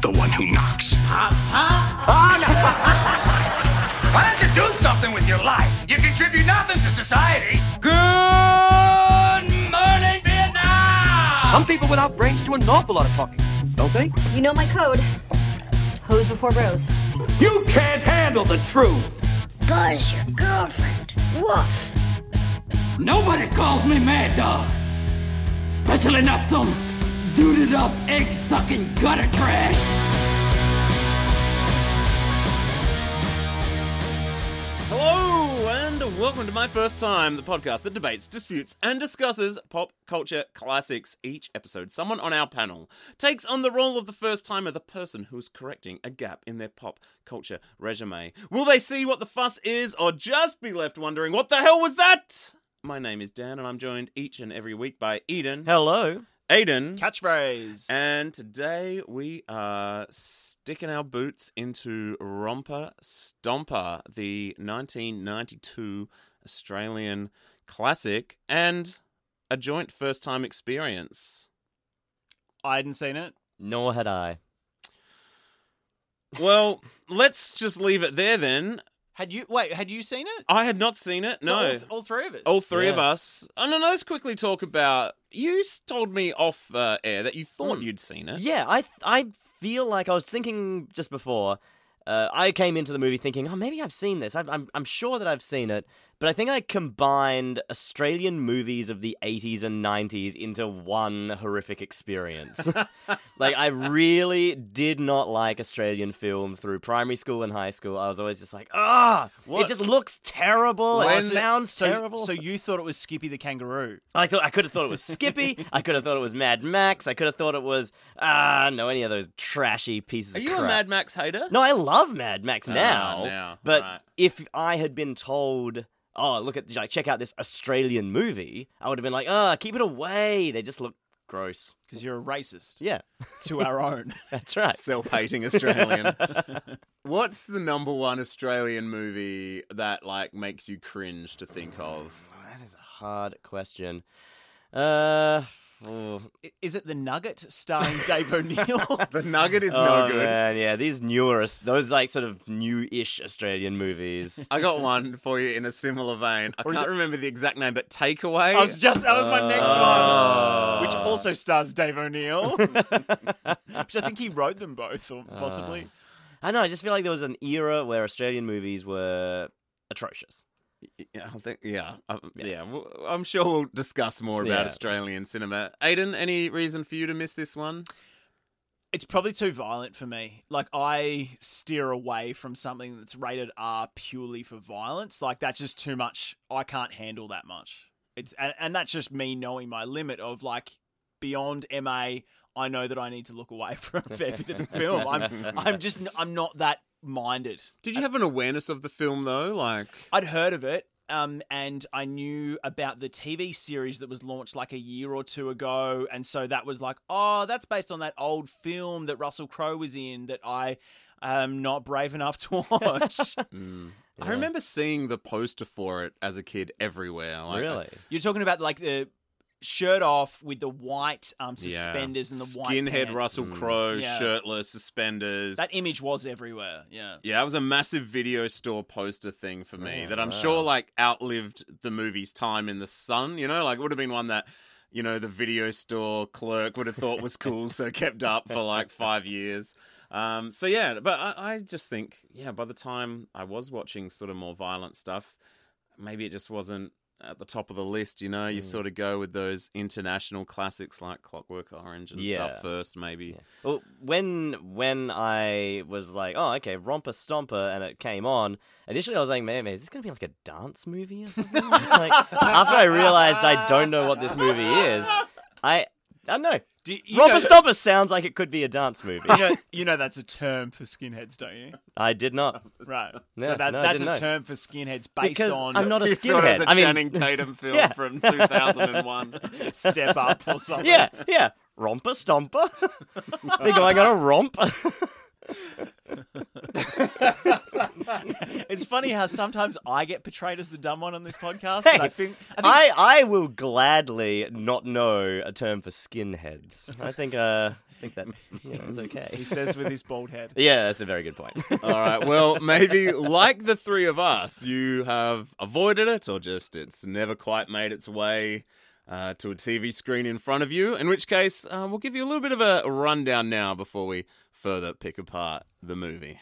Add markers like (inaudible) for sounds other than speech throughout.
the one who knocks. (laughs) Why don't you do something with your life? You contribute nothing to society. Good morning, Vietnam! Some people without brains do an awful lot of talking, don't they? You know my code. Hose before bros. You can't handle the truth. Buzz, your girlfriend. Woof. Nobody calls me Mad Dog. Especially not some duded up, egg sucking gutter trash. Hello and welcome to my first time, the podcast that debates, disputes, and discusses pop culture classics. Each episode, someone on our panel takes on the role of the first timer, the person who's correcting a gap in their pop culture resume. Will they see what the fuss is, or just be left wondering what the hell was that? My name is Dan, and I'm joined each and every week by Eden, Hello. Aiden, Catchphrase. and today we are sticking our boots into Romper Stomper, the 1992 Australian classic, and a joint first time experience. I hadn't seen it. Nor had I. Well, let's just leave it there then. Had you wait? Had you seen it? I had not seen it, So no. all, all three of us. All three of us. Oh, no, no, let's quickly talk about. You told me off uh, air that you thought Hmm. you'd seen it. Yeah, I th- I feel like I was thinking just before. Uh, I came into the movie thinking, oh, maybe I've seen this. I'm, I'm I'm sure that I've seen it, but I think I combined Australian movies of the 80s and 90s into one horrific experience. (laughs) like I really did not like Australian film through primary school and high school. I was always just like, ah, What- it just looks terrible. When- it sounds so, terrible. So you thought it was Skippy the kangaroo? I thought I could have thought it was Skippy. (laughs) I could have thought it was Mad Max. I could have thought it was ah no any of those trashy pieces. Are of you a. Mad Max hater? No, I love Mad Max Ah, now. now, but right. if I had been told, oh look at like check out this Australian movie, I would have been like, ah, keep it away. They just look gross. Because you're a racist Yeah, to our (laughs) own. that's right. self-hating Australian. (laughs) What's the number one Australian movie that like makes you cringe to think of? that is a hard question. Uh. Oh. Is it the Nugget starring Dave O'Neill? (laughs) The Nugget is Oh, no good. man, yeah, these newer, those like sort of new-ish Australian movies. (laughs) I got one for you in a similar vein. I Or can't it- remember the exact name, but Takeaway. I was just that was my next Oh. one, which also stars Dave O'Neill. (laughs) which I think he wrote them both, or ah. possibly. I know. I just feel like there was an era where Australian movies were atrocious. Yeah, I think yeah, um, yeah. well, I'm sure we'll discuss more about Yeah. Australian cinema. Aiden, any reason for you to miss this one? It's probably too violent for me. Like I steer away from something that's rated R purely for violence. Like that's just too much. I can't handle that much. It's and, and that's just me knowing my limit of like beyond MA. I know that I need to look away (laughs) from a fair bit of the film. I'm I'm just I'm not that minded. Did you have an awareness of the film though? Like, I'd heard of it, um, and I knew about the TV series that was launched like a year or two ago, and so that was like, oh, that's based on that old film that Russell Crowe was in that I am not brave enough to (laughs) watch. (laughs) I remember seeing the poster for it as a kid everywhere. Like, really? You're talking about like the shirt off with the white um, yeah. suspenders and the white skinhead. Russell Crowe, Yeah. shirtless, suspenders. That image was everywhere. Yeah. Yeah, it was a massive video store poster thing for me Oh, that I'm wow. sure like outlived the movie's time in the sun. You know, like it would have been one that you know the video store clerk would have thought was cool, so kept up for like five years. Um, so yeah, but I, I just think yeah, by the time I was watching sort of more violent stuff, maybe it just wasn't at the top of the list. You know, you hmm. sort of go with those international classics like Clockwork Orange and Yeah. stuff first, maybe. Well, when when I was like, oh, okay, Romper Stomper, and it came on, initially I was like, man, man, is this gonna be like a dance movie or something? like, after I realized I don't know what this movie is, I I don't know. Do you, you Romper know, Stomper sounds like it could be a dance movie. you know, you know that's a term for skinheads, don't you? I did not Right. Yeah, so that, no, that's a know. term for skinheads based because on I'm not a You thought it was skinhead. a I mean, Channing (laughs) Tatum film Yeah. from 2001. (laughs) Step Up or something. yeah, yeah, Romper Stomper. They're going on a romp. (laughs) (laughs) It's funny how sometimes I get portrayed as the dumb one on this podcast. but I think, I think I, I will gladly not know a term for skinheads. I think uh I think that you know, is he says with his bald head. (laughs) Yeah, that's a very good point. All right. Well, maybe like the three of us, you have avoided it, or just it's never quite made its way uh, to a TV screen in front of you. In which case, uh, we'll give you a little bit of a rundown now before we further pick apart the movie.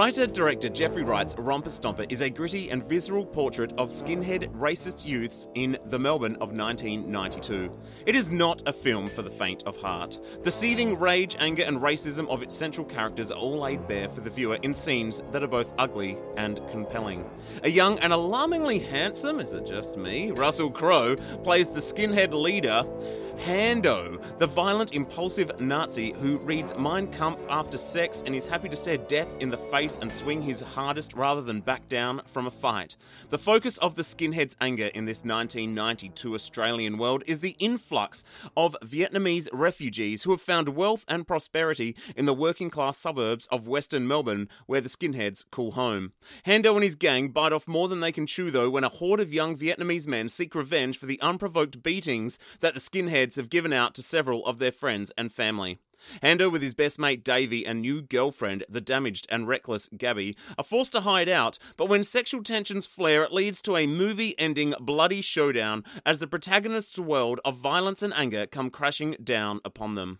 Writer director Geoffrey Wright's Romper Stomper is a gritty and visceral portrait of skinhead racist youths in the Melbourne of 1992. It is not a film for the faint of heart. The seething rage, anger, and racism of its central characters are all laid bare for the viewer in scenes that are both ugly and compelling. A young and alarmingly handsome, is it just me, Russell Crowe plays the skinhead leader. Hando, the violent, impulsive Nazi who reads Mein Kampf after sex and is happy to stare death in the face and swing his hardest rather than back down from a fight. The focus of the skinheads' anger in this 1992 Australian world is the influx of Vietnamese refugees who have found wealth and prosperity in the working class suburbs of Western Melbourne, where the skinheads call home. Hando and his gang bite off more than they can chew, though, when a horde of young Vietnamese men seek revenge for the unprovoked beatings that the skinheads have given out to several of their friends and family. Hando, with his best mate Davey and new girlfriend, the damaged and reckless Gabby, are forced to hide out, but when sexual tensions flare, it leads to a movie ending bloody showdown as the protagonist's world of violence and anger come crashing down upon them.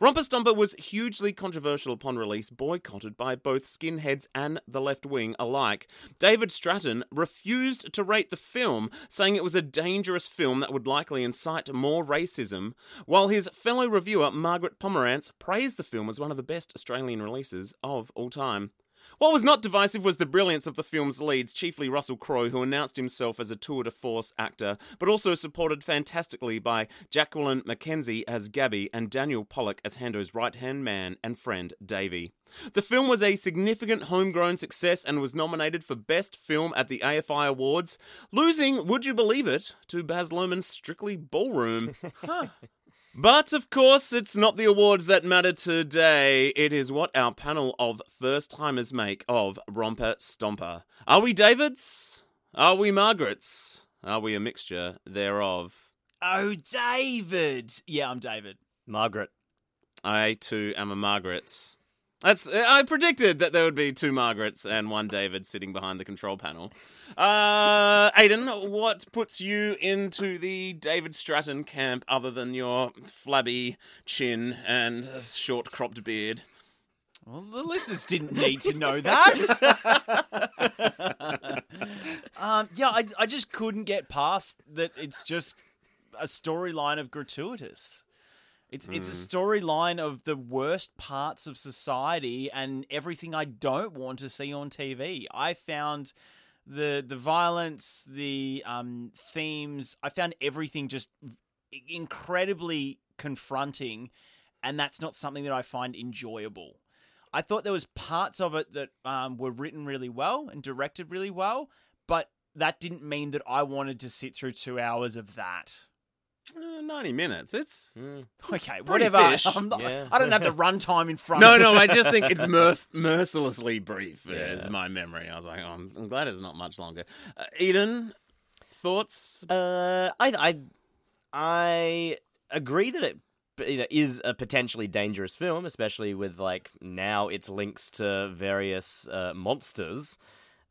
Romper Stomper was hugely controversial upon release, boycotted by both skinheads and the left wing alike. David Stratton refused to rate the film, saying it was a dangerous film that would likely incite more racism, while his fellow reviewer Margaret Pomeranz praised the film as one of the best Australian releases of all time. What was not divisive was the brilliance of the film's leads, chiefly Russell Crowe, who announced himself as a tour de force actor, but also supported fantastically by Jacqueline McKenzie as Gabby and Daniel Pollock as Hando's right hand man and friend Davey. The film was a significant homegrown success and was nominated for Best Film at the AFI Awards, losing, would you believe it, to Baz Luhrmann's Strictly Ballroom. (laughs) But of course, it's not the awards that matter today. It is what our panel of first timers make of Romper Stomper. Are we Davids? Are we Margarets? Are we a mixture thereof? Oh, David. Yeah, I'm David. Margaret. I too am a Margaret. That's I predicted that there would be two Margarets and one David sitting behind the control panel. Uh, Aiden, what puts you into the David Stratton camp other than your flabby chin and short cropped beard? Well, the listeners didn't need to know that. um, yeah, I, I just couldn't get past that. It's just a storyline of gratuitous. It's it's a storyline of the worst parts of society and everything I don't want to see on TV. I found the the violence, the um, themes. I found everything just incredibly confronting, and that's not something that I find enjoyable. I thought there was parts of it that um, were written really well and directed really well, but that didn't mean that I wanted to sit through two hours of that. Uh, Ninety minutes. It's Okay, pretty whatever. fish. I'm not- Yeah. I don't have the runtime in front. no, of me. no. No, I just think it's (laughs) mirth- mercilessly brief. Is my memory. I was like, oh, I'm, I'm glad it's not much longer. Uh, Eden, thoughts? Uh, I I I agree that it you know, is a potentially dangerous film, especially with like now its links to various uh, monsters.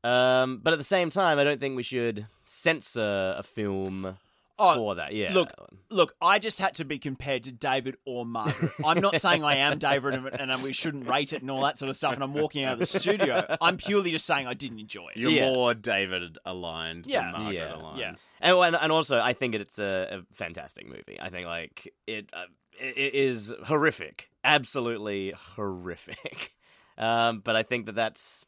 Um, but at the same time, I don't think we should censor a film Oh, for that. Yeah, Look, look, I just had to be compared to David or Margaret. I'm not (laughs) saying I am David and, and we shouldn't rate it and all that sort of stuff. And I'm walking out of the studio. I'm purely just saying I didn't enjoy it. You're Yeah. more David aligned Yeah. than Margaret Yeah. aligned. Yeah. and and, and also I think it's a, a fantastic movie. I think like it uh, it it is horrific, absolutely horrific. (laughs) Um, but I think that that's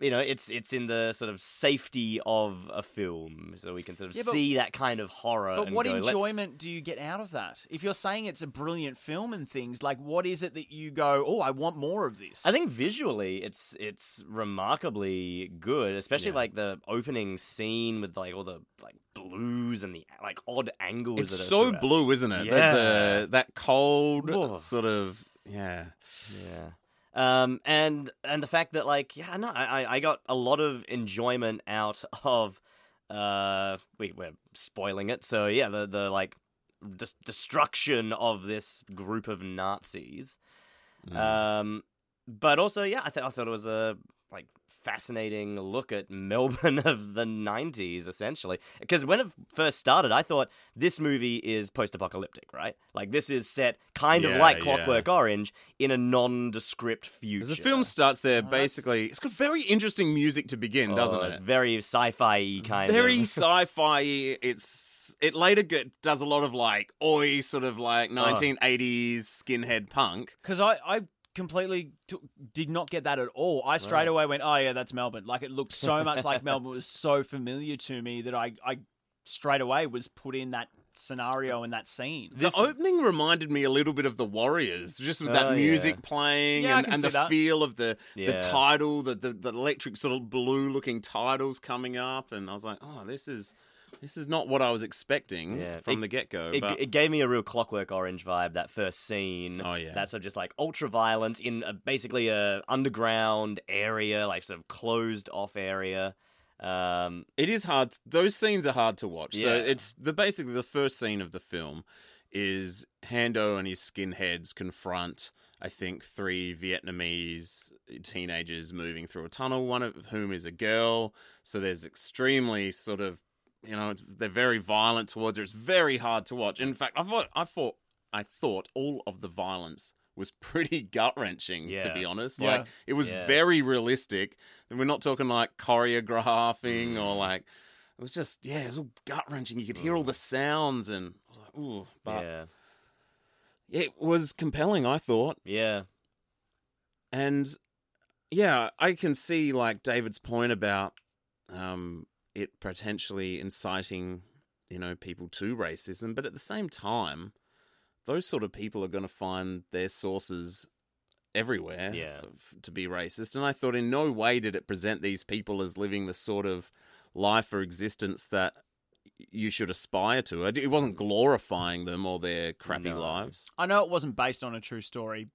you know, it's it's in the sort of safety of a film, so we can sort of Yeah, but- see that kind of horror. But and what go, "Let's-" enjoyment do you get out of that? If you're saying it's a brilliant film and things, like what is it that you go, "Oh, I want more of this"? I think visually, it's it's remarkably good, especially Yeah. like the opening scene with like all the like blues and the like odd angles. It's that are so throughout. blue, isn't it? Yeah. The, the, that cold Whoa. sort of yeah. Yeah. Um, and and the fact that like yeah no I I- got a lot of enjoyment out (laughs) of uh we we're spoiling it so yeah the the like des- destruction of this group of Nazis Mm. um but also yeah I, th- I thought it was a like fascinating look at Melbourne (laughs) of the 90s essentially because when it first started I thought this movie is post-apocalyptic right like this is set kind of Yeah, like yeah. Clockwork Orange in a nondescript future the film starts there, that's- basically, it's got very interesting music to begin, oh, doesn't Oh, it? It's very sci-fi kind very of. (laughs) Very sci-fi. It's it later get, does a lot of like oi sort of Oh. like 1980s skinhead punk. because I, I completely t- did not get that at all. I straight away went, "Oh yeah, that's Melbourne." Like it looked so much like (laughs) Melbourne. It was so familiar to me that I, I straight away was put in that scenario and that scene. The opening reminded me a little bit of the Warriors, just with Oh, that yeah. music playing Yeah, and, and the that. feel of the the title, the, the the electric sort of blue looking titles coming up, and I was like, oh, this is this is not what I was expecting Yeah. from It- the get go. It, but it gave me a real Clockwork Orange vibe. That first scene. Oh, yeah. That's sort of just like ultra violence in a, basically a underground area, like sort of closed off area. Um, It is hard. Those scenes are hard to watch. So it's the basically the first scene of the film is Hando and his skinheads confront, I think, three Vietnamese teenagers moving through a tunnel. One of whom is a girl. So there's extremely sort of, you know, it's, they're very violent towards her. It's very hard to watch. In fact, I thought, I thought, I thought all of the violence was (laughs) pretty gut wrenching. To be honest, Yeah. like it was Yeah. very realistic. And we're not talking like choreographing Mm. or like it was just yeah, it was all gut wrenching. You could hear all the sounds and I was like, ooh, but yeah, it was compelling. I thought, yeah, and yeah, I can see like David's point about um, it potentially inciting you know people to racism, but at the same time, those sort of people are going to find their sources everywhere Yeah. to be racist. And I thought, in no way did it present these people as living the sort of life or existence that you should aspire to. It it wasn't glorifying them or their crappy No. lives. I know it wasn't based on a true story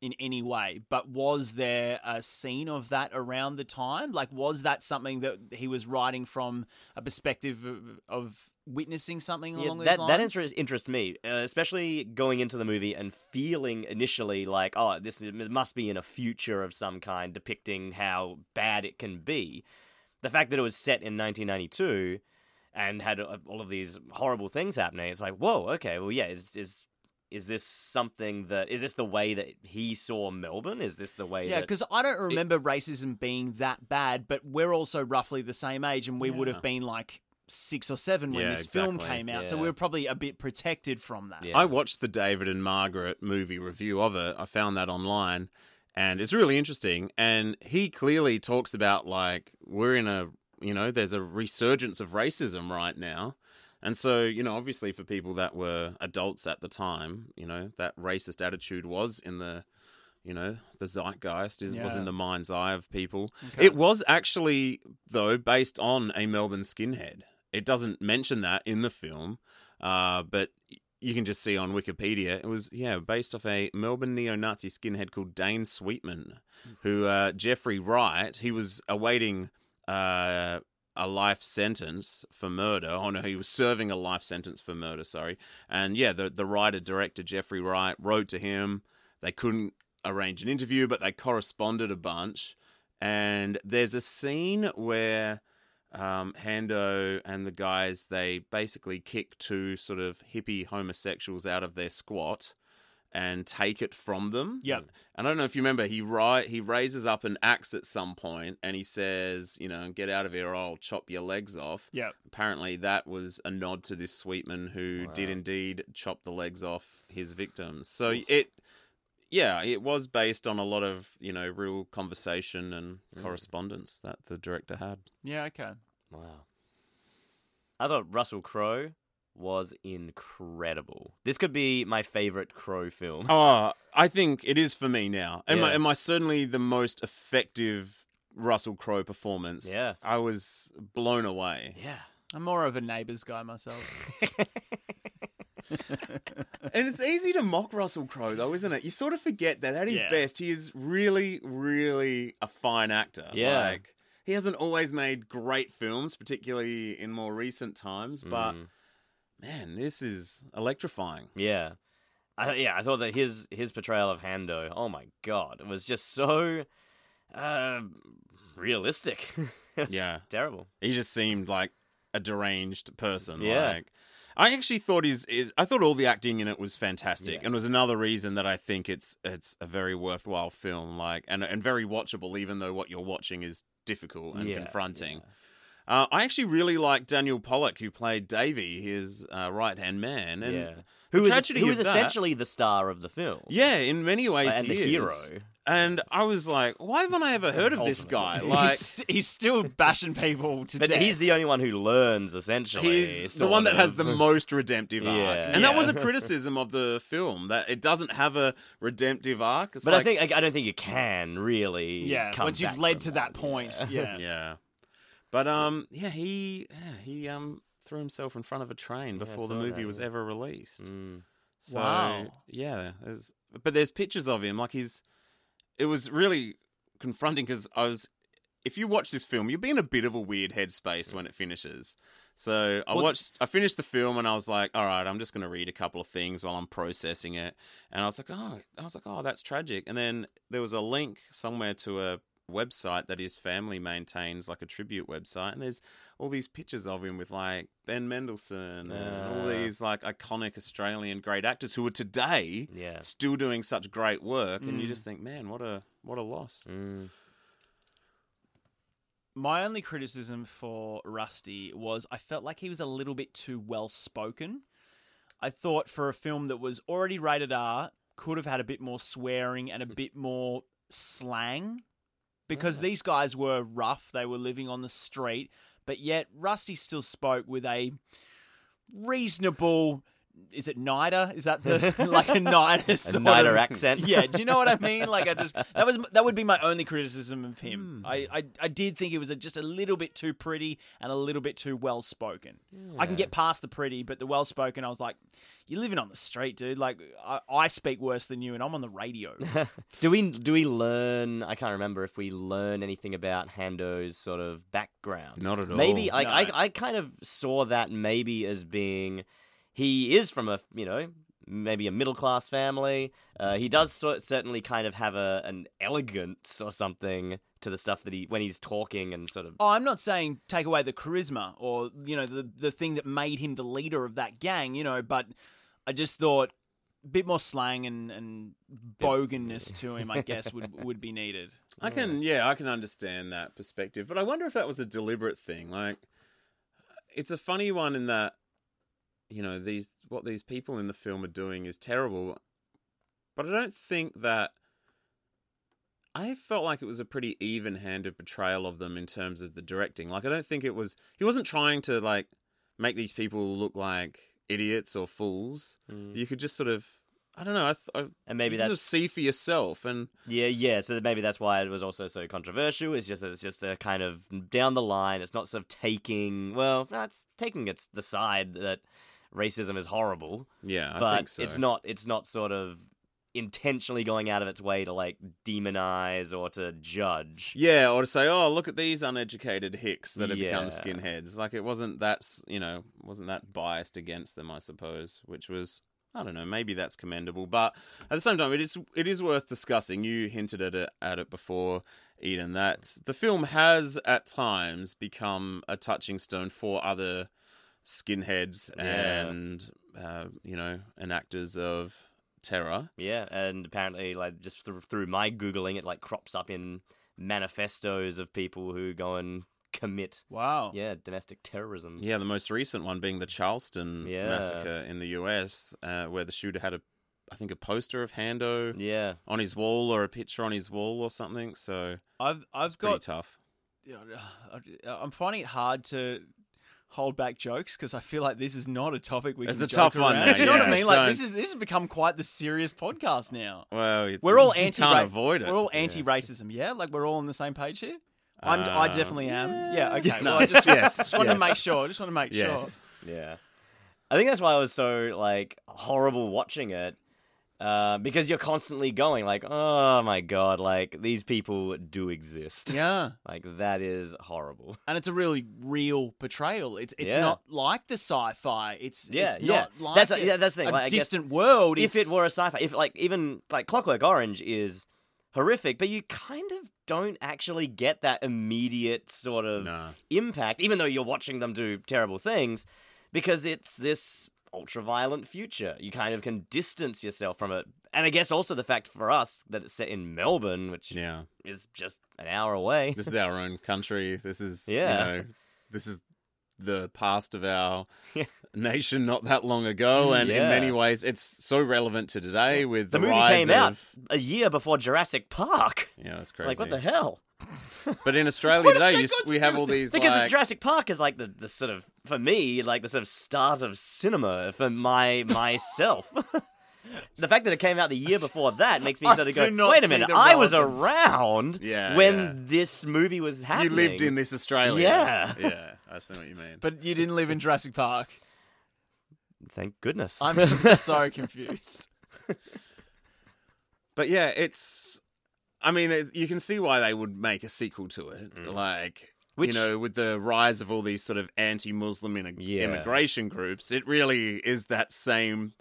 in any way, but was there a scene of that around the time? Like, was that something that he was writing from a perspective of, of witnessing something Yeah, along that those lines? that interest, interests me, uh, especially going into the movie and feeling initially like, oh, this must be in a future of some kind, depicting how bad it can be. The fact that it was set in 1992 and had uh, all of these horrible things happening, it's like, whoa, okay, well, yeah, is is is this something that is this the way that he saw Melbourne? Is this the way? Yeah, because I don't remember racism being that bad, but we're also roughly the same age, and we would have been like six or seven when Yeah, this film came out, so we were probably a bit protected from that. Yeah. I watched the David and Margaret movie review of it. I found that online and it's really interesting. And he clearly talks about like we're in a, you know, there's a resurgence of racism right now. And so, you know, obviously for people that were adults at the time, you know, that racist attitude was in the, you know, the zeitgeist is, was in the mind's eye of people. Okay. It was actually, though, based on a Melbourne skinhead. It doesn't mention that in the film, uh, but you can just see on Wikipedia. It was, yeah, based off a Melbourne neo Nazi skinhead called Dane Sweetman, who uh, Geoffrey Wright, he was awaiting uh, a life sentence for murder. Oh, no, he was serving a life sentence for murder, sorry. And yeah, the, the writer director, Geoffrey Wright, wrote to him. They couldn't arrange an interview, but they corresponded a bunch. And there's a scene where um, Hando and the guys they basically kick two sort of hippie homosexuals out of their squat and take it from them. Yep. And I don't know if you remember, he ri- he raises up an axe at some point and he says, you know, get out of here or I'll chop your legs off. Yep. Apparently, that was a nod to this Sweetman who did indeed chop the legs off his victims. So it, yeah, it was based on a lot of you know real conversation and mm. correspondence that the director had. Yeah, okay. Wow. I thought Russell Crowe was incredible. This could be my favorite Crowe film. (laughs) Oh, I think it is for me now. Am I am I certainly the most effective Russell Crowe performance? Yeah. I was blown away. Yeah. I'm more of a neighbours guy myself. (laughs) And it's easy to mock Russell Crowe, though, isn't it? You sort of forget that at his Yeah. best, he is really, really a fine actor. Yeah. Like, he hasn't always made great films, particularly in more recent times, but Mm. Man, this is electrifying. Yeah. I, yeah, I thought that his his portrayal of Hando, oh my god, it was just so uh, realistic. (laughs) It was Yeah. terrible. He just seemed like a deranged person. Yeah. Like, I actually thought his, his I thought all the acting in it was fantastic, Yeah. and was another reason that I think it's it's a very worthwhile film, like and and very watchable, even though what you're watching is difficult and Yeah, confronting. Uh, I actually really like Daniel Pollock, who played Davy, his uh, right hand man, and yeah. the Who is tragedy who of is that- essentially the star of the film? yeah, in many ways and he the is. hero. And I was like, why haven't I ever heard of this guy? (laughs) Like, he's, st- he's still bashing people to But death. he's the only one who learns essentially. He's the one that has the most redemptive arc, Yeah. and that was a criticism of the film that it doesn't have a redemptive arc. It's But I think I, I don't think you can really. yeah. come Once you've led from to that point, yeah. yeah, but um, yeah, he yeah, he um threw himself in front of a train Yeah, before the movie that, was yeah. ever released. Mm. So, Wow. Yeah, there's, but there's pictures of him. Like he's, it was really confronting because I was. If you watch this film, you'll be in a bit of a weird headspace when it finishes. So I What's- watched, I finished the film, and I was like, "All right, I'm just going to read a couple of things while I'm processing it." And I was like, "Oh, I was like, oh, that's tragic." And then there was a link somewhere to a website that his family maintains, like a tribute website, and there's all these pictures of him with like Ben Mendelsohn and all Ah. these like iconic Australian great actors who are today Yeah. still doing such great work, and you Mm. just think, man, what a what a loss. Mm. My only criticism for Rusty was I felt like he was a little bit too well spoken. I thought for a film that was already rated R, could have had a bit more swearing and a (laughs) bit more slang. Because these guys were rough, they were living on the street, but yet Rusty still spoke with a reasonable. Is it Nida? Is that the (laughs) like a Nida? A Nida of- accent. Yeah, do you know what I mean? Like I just that was that would be my only criticism of him. Hmm. I, I I did think it was a, just a little bit too pretty and a little bit too well spoken. I can get past the pretty, but the well spoken, I was like, you're living on the street, dude. Like I, I speak worse than you, and I'm on the radio. (laughs) do we do we learn? I can't remember if we learn anything about Hando's sort of background. Not at all. Maybe like No. I I kind of saw that maybe as being he is from a you know maybe a middle class family. Uh, he does sort certainly kind of have a an elegance or something to the stuff that he when he's talking and sort of Oh, I'm not saying take away the charisma or you know the the thing that made him the leader of that gang, you know, but I just thought a bit more slang and and boganness to him, I guess, would would be needed. I can, yeah, I can understand that perspective, but I wonder if that was a deliberate thing. Like, it's a funny one in that, you know, these what these people in the film are doing is terrible, but I don't think that. I felt like it was a pretty even-handed portrayal of them in terms of the directing. Like, I don't think it was. He wasn't trying to like make these people look like idiots or fools. Mm. You could just sort of, I don't know. I, th- I and maybe you that's just see for yourself and. Yeah, yeah. So maybe that's why it was also so controversial. It's just that it's just a kind of down the line. It's not sort of taking. Well, it's taking its the side that racism is horrible, Yeah, I but think so. it's not. It's not sort of intentionally going out of its way to like demonize or to judge. Yeah, or to say, "Oh, look at these uneducated hicks that have become skinheads." Like it wasn't that, you know, wasn't that biased against them, I suppose, which was I don't know, maybe that's commendable, but at the same time it is it is worth discussing. You hinted at it at it before, Eden, that the film has at times become a touching stone for other skinheads Yeah. and uh, you know, enactors of terror. Yeah, and apparently, like just through, through my googling, it like crops up in manifestos of people who go and commit. Wow. Yeah, domestic terrorism. Yeah, the most recent one being the Charleston Yeah. massacre in the US, uh, where the shooter had a I think a poster of Hando Yeah. on his wall or a picture on his wall or something. So I've I've pretty got tough. Yeah, I'm finding it hard to hold back jokes because I feel like this is not a topic we can discuss. It's can a joke tough one, around. mate, you know what I mean? Like this don't- is this has become quite the serious podcast now. Well, it- We're all anti Can't avoid it. We're all anti-racism, yeah. Like we're all on the same page here. I'm, I Uh, definitely am. Yeah. Okay. No. Well, I just, (laughs) Yes, just wanted to make sure. Just want to make yes. Yeah. I think that's why I was so like horrible watching it. Uh, because you're constantly going like, oh my god, like these people do exist. (laughs) Yeah. Like that is horrible. And it's a really real portrayal. It's it's Yeah. not like the sci-fi. It's Yeah, it's yeah. not like That's a, yeah, that's the thing, a like, guess distant world. if It's- it were a sci-fi, if like even like Clockwork Orange is horrific, but you kind of don't actually get that immediate sort of No. impact, even though you're watching them do terrible things, because it's this ultra-violent future. You kind of can distance yourself from it, and I guess also the fact for us that it's set in Melbourne, which Yeah. is just an hour away. This is our own country. This is Yeah. You know, this is the past of our (laughs) Yeah. nation not that long ago, mm, and in many ways, it's so relevant to today with the the, movie came out a year before Jurassic Park. Yeah, that's crazy. Like what the hell? But in Australia What today, you, s- got to we have all these because like Jurassic Park is like the, the sort of for me like the sort of start of cinema for my myself. (laughs) the fact that it came out the year before that makes me I sort of go, wait a minute, I was around Yeah, when yeah. this movie was happening. you lived in this Australia. Yeah. yeah, I see what you mean. but you didn't live in Jurassic Park. Thank goodness. I'm so (laughs) confused. But yeah, it's. I mean, it, you can see why they would make a sequel to it. Like, Mm. Which- you know, with the rise of all these sort of anti-Muslim in- Yeah. immigration groups, it really is that same,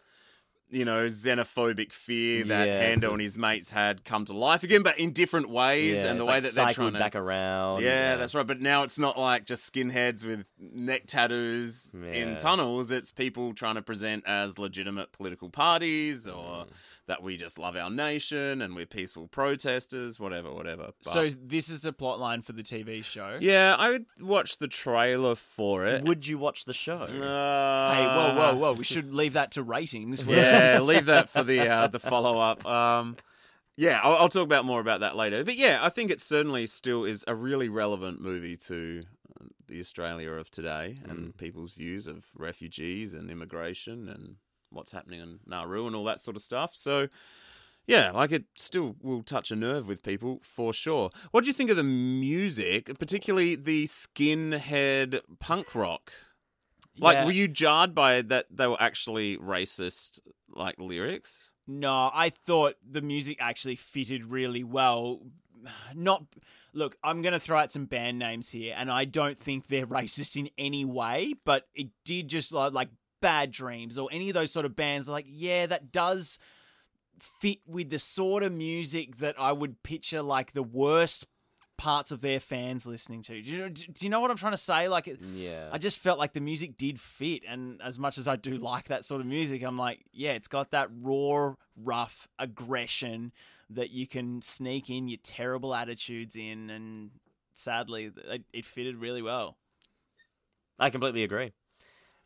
you know, xenophobic fear that Yeah, Hando a- and his mates had come to life again, but in different ways, yeah, and the way like that they're trying to. back around. yeah, that's right. But now it's not like just skinheads with neck tattoos Yeah. in tunnels. It's people trying to present as legitimate political parties or Mm. That we just love our nation and we're peaceful protesters, whatever, whatever. But- So this is the plot line for the TV show. yeah, I would watch the trailer for it. Would you watch the show? Uh, Hey, whoa, whoa, whoa! We should leave that to ratings. Yeah, (laughs) leave that for the uh, the follow up. Um, yeah, I'll, I'll talk about more about that later. But yeah, I think it certainly still is a really relevant movie to uh, the Australia of today and people's views of refugees and immigration and what's happening in Nauru and all that sort of stuff. So. Yeah, like it still will touch a nerve with people for sure. What do you think of the music, particularly the skinhead punk rock? Like, Yeah. were you jarred by that they were actually racist, like lyrics? No, I thought the music actually fitted really well. Not look, I'm going to throw out some band names here, and I don't think they're (laughs) racist in any way, but it did just like like Bad Dreams or any of those sort of bands. Like, yeah, that does fit with the sort of music that I would picture like the worst parts of their fans listening to. Do you know, do you know what I'm trying to say? Like, it, Yeah. I just felt like the music did fit, and as much as I do like that sort of music, I'm like, yeah, it's got that raw, rough aggression that you can sneak in your terrible attitudes in, and sadly, it, it fitted really well. I completely agree.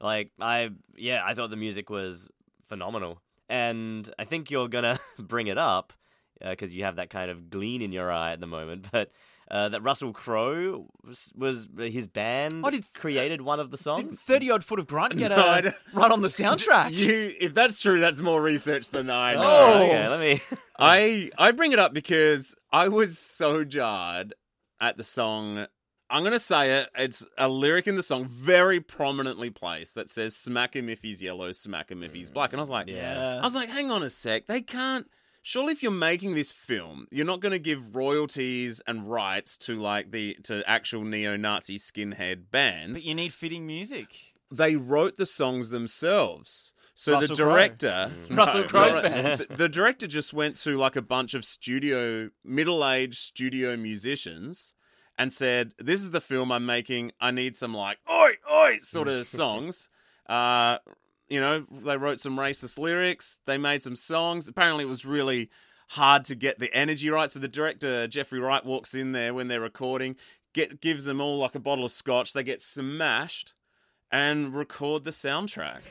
Like I yeah, I thought the music was phenomenal. And I think you're going (laughs) to bring it up because you have that kind of gleam in your eye at the moment, (laughs) but uh, that Russell Crowe was, was his band Oh, did- created one of the songs. thirty odd foot of grunt get (laughs) No, I a don't- right on the soundtrack? You, if that's true, that's more research than I know. Oh, okay, let me I I bring it up because I was so jarred at the song. I'm gonna say it. It's a lyric in the song very prominently placed that says "Smack him if he's yellow, smack him if he's mm. black." And I was like, Yeah. I was like, hang on a sec. They can't. Surely, if you're making this film, you're not going to give royalties and rights to like the to actual neo-Nazi skinhead bands. But you need fitting music. they wrote the songs themselves. So Russell the Crowe. director, mm. Russell No, Crowe's no, band. The, the director just went to like a bunch of studio, middle-aged studio musicians, and said, "This is the film I'm making. I need some like oi oi sort of songs." Uh, you know, they wrote some racist lyrics. They made some songs. Apparently, it was really hard to get the energy right. So the director Geoffrey Wright walks in there when they're recording, get gives them all like a bottle of scotch. They get smashed and record the soundtrack.